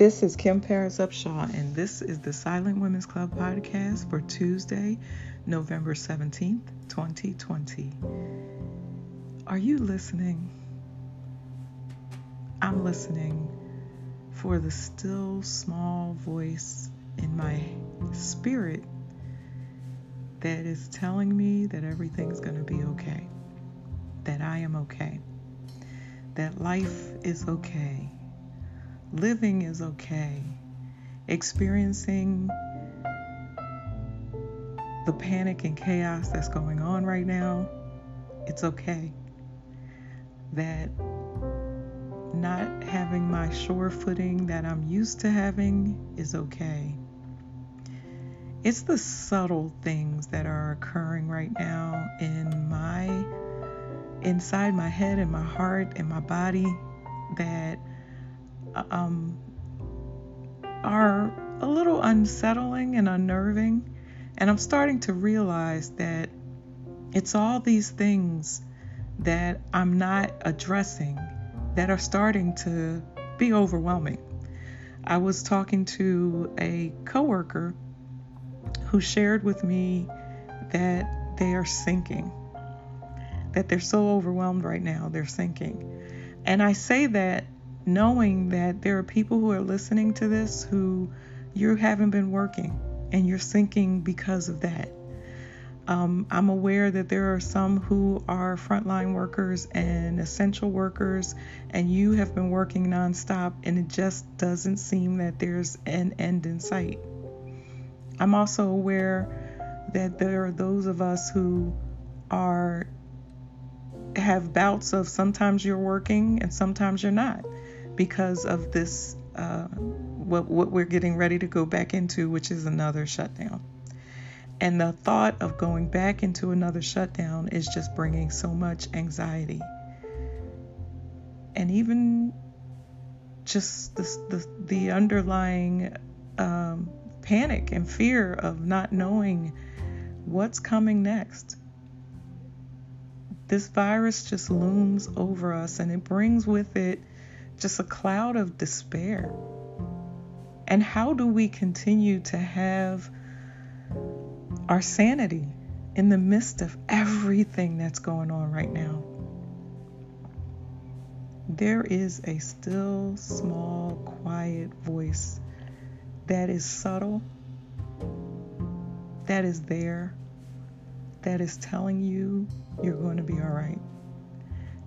This is Kim Paris Upshaw, and this is the Silent Women's Club podcast for Tuesday, November 17th, 2020. Are you listening? I'm listening for the still small voice in my spirit that is telling me that everything's going to be okay, that I am okay, that life is okay living is okay. Experiencing the panic and chaos that's going on right now, it's okay. That not having my sure footing that I'm used to having is okay. It's the subtle things that are occurring right now in my inside my head and my heart and my body that um, are a little unsettling and unnerving. And I'm starting to realize that it's all these things that I'm not addressing that are starting to be overwhelming. I was talking to a coworker who shared with me that they are sinking, that they're so overwhelmed right now, they're sinking. And I say that knowing that there are people who are listening to this who you haven't been working and you're sinking because of that. Um, I'm aware that there are some who are frontline workers and essential workers, and you have been working nonstop, and it just doesn't seem that there's an end in sight. I'm also aware that there are those of us who are have bouts of sometimes you're working and sometimes you're not because of this, uh, what, what we're getting ready to go back into, which is another shutdown. And the thought of going back into another shutdown is just bringing so much anxiety. And even just the, the, the underlying um, panic and fear of not knowing what's coming next. This virus just looms over us and it brings with it just a cloud of despair. And how do we continue to have our sanity in the midst of everything that's going on right now? There is a still, small, quiet voice that is subtle, that is there, that is telling you you're going to be all right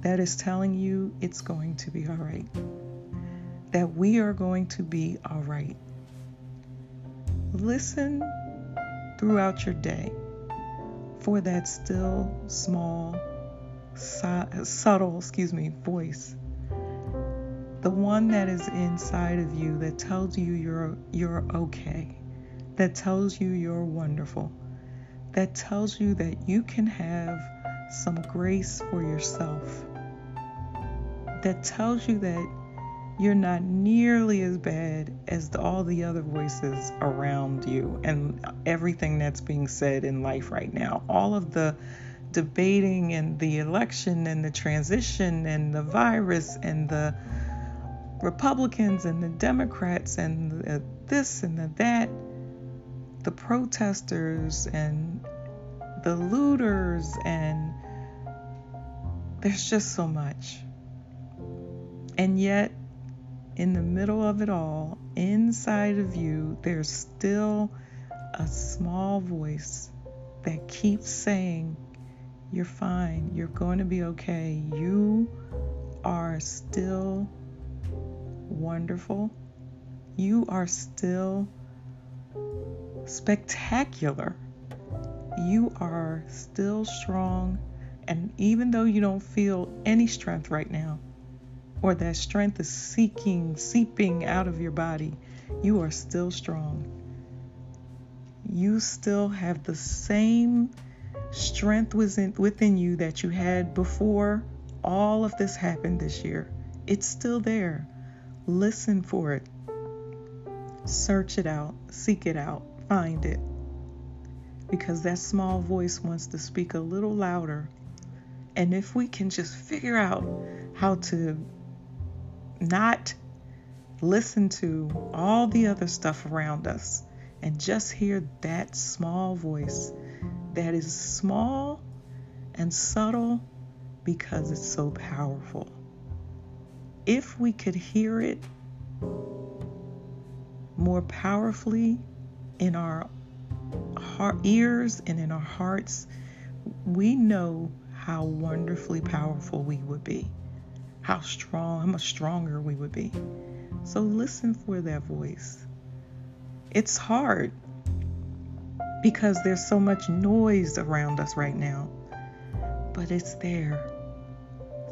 that is telling you it's going to be all right, that we are going to be all right. Listen throughout your day for that still, small, subtle, excuse me, voice. The one that is inside of you that tells you you're you're okay, that tells you you're wonderful, that tells you that you can have some grace for yourself that tells you that you're not nearly as bad as the, all the other voices around you and everything that's being said in life right now. All of the debating and the election and the transition and the virus and the Republicans and the Democrats and the, uh, this and the that, the protesters and the looters, and there's just so much. And yet, in the middle of it all, inside of you, there's still a small voice that keeps saying, You're fine. You're going to be okay. You are still wonderful. You are still spectacular. You are still strong. And even though you don't feel any strength right now, or that strength is seeking, seeping out of your body, you are still strong. You still have the same strength within, within you that you had before all of this happened this year. It's still there. Listen for it. Search it out, seek it out, find it. Because that small voice wants to speak a little louder. And if we can just figure out how to not listen to all the other stuff around us and just hear that small voice that is small and subtle because it's so powerful. If we could hear it more powerfully in our heart, ears and in our hearts, we know how wonderfully powerful we would be, how strong, how much stronger we would be. So listen for that voice. It's hard because there's so much noise around us right now, but it's there.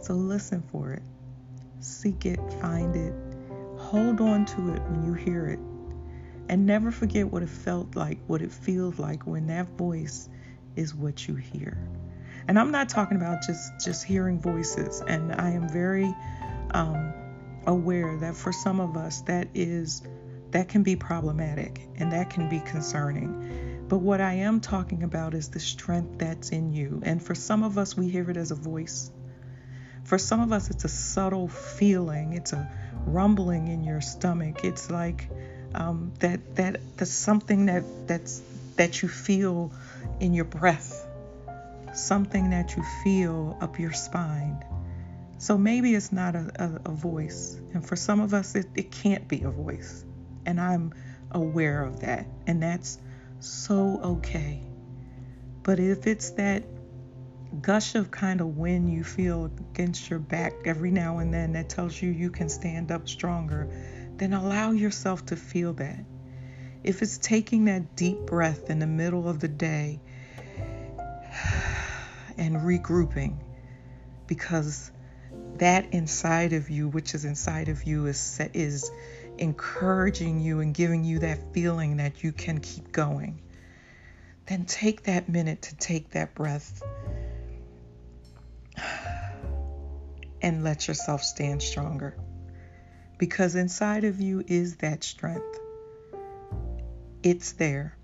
So listen for it. Seek it, find it, hold on to it when you hear it. And never forget what it felt like, what it feels like when that voice is what you hear. And I'm not talking about just just hearing voices. And I am very um, aware that for some of us that is that can be problematic and that can be concerning. But what I am talking about is the strength that's in you. And for some of us, we hear it as a voice. For some of us, it's a subtle feeling. It's a rumbling in your stomach. It's like um, that that that's something that that's that you feel in your breath, something that you feel up your spine. So maybe it's not a, a, a voice, and for some of us, it, it can't be a voice, and I'm aware of that, and that's so okay. But if it's that gush of kind of wind you feel against your back every now and then that tells you you can stand up stronger, then allow yourself to feel that. If it's taking that deep breath in the middle of the day and regrouping, because that inside of you, which is inside of you, is is encouraging you and giving you that feeling that you can keep going. Then take that minute to take that breath and let yourself stand stronger. Because inside of you is that strength. It's there.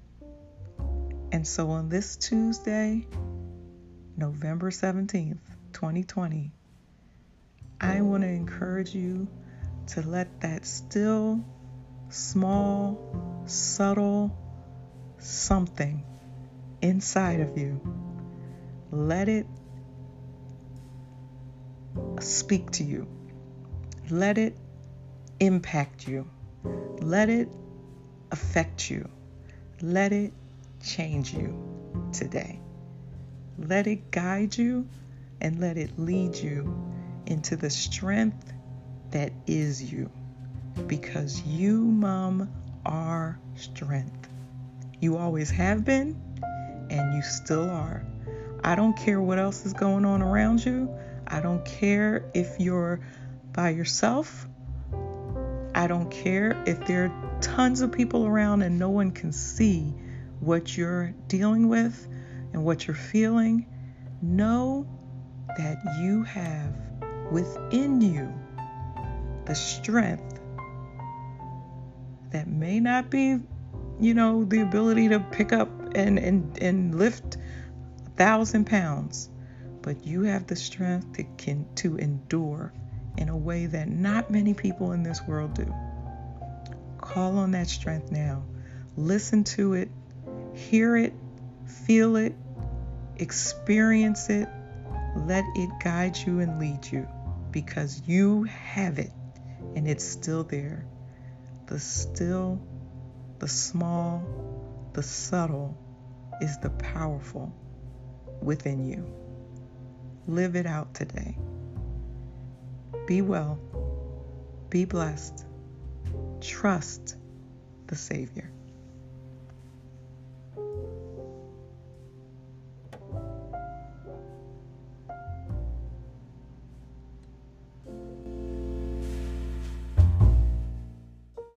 And so on this Tuesday, November 17th, 2020, I want to encourage you to let that still, small, subtle something inside of you, let it speak to you. Let it impact you. Let it affect you. Let it change you today. Let it guide you and let it lead you into the strength that is you. Because you, Mom, are strength. You always have been and you still are. I don't care what else is going on around you. I don't care if you're by yourself. I don't care if there are tons of people around and no one can see what you're dealing with and what you're feeling. Know that you have within you the strength that may not be, you know, the ability to pick up and, and, and lift a thousand pounds but you have the strength to, can, to endure in a way that not many people in this world do. Call on that strength now. Listen to it, hear it, feel it, experience it. Let it guide you and lead you because you have it and it's still there. The still, the small, the subtle is the powerful within you. Live it out today. Be well. Be blessed. Trust the Savior.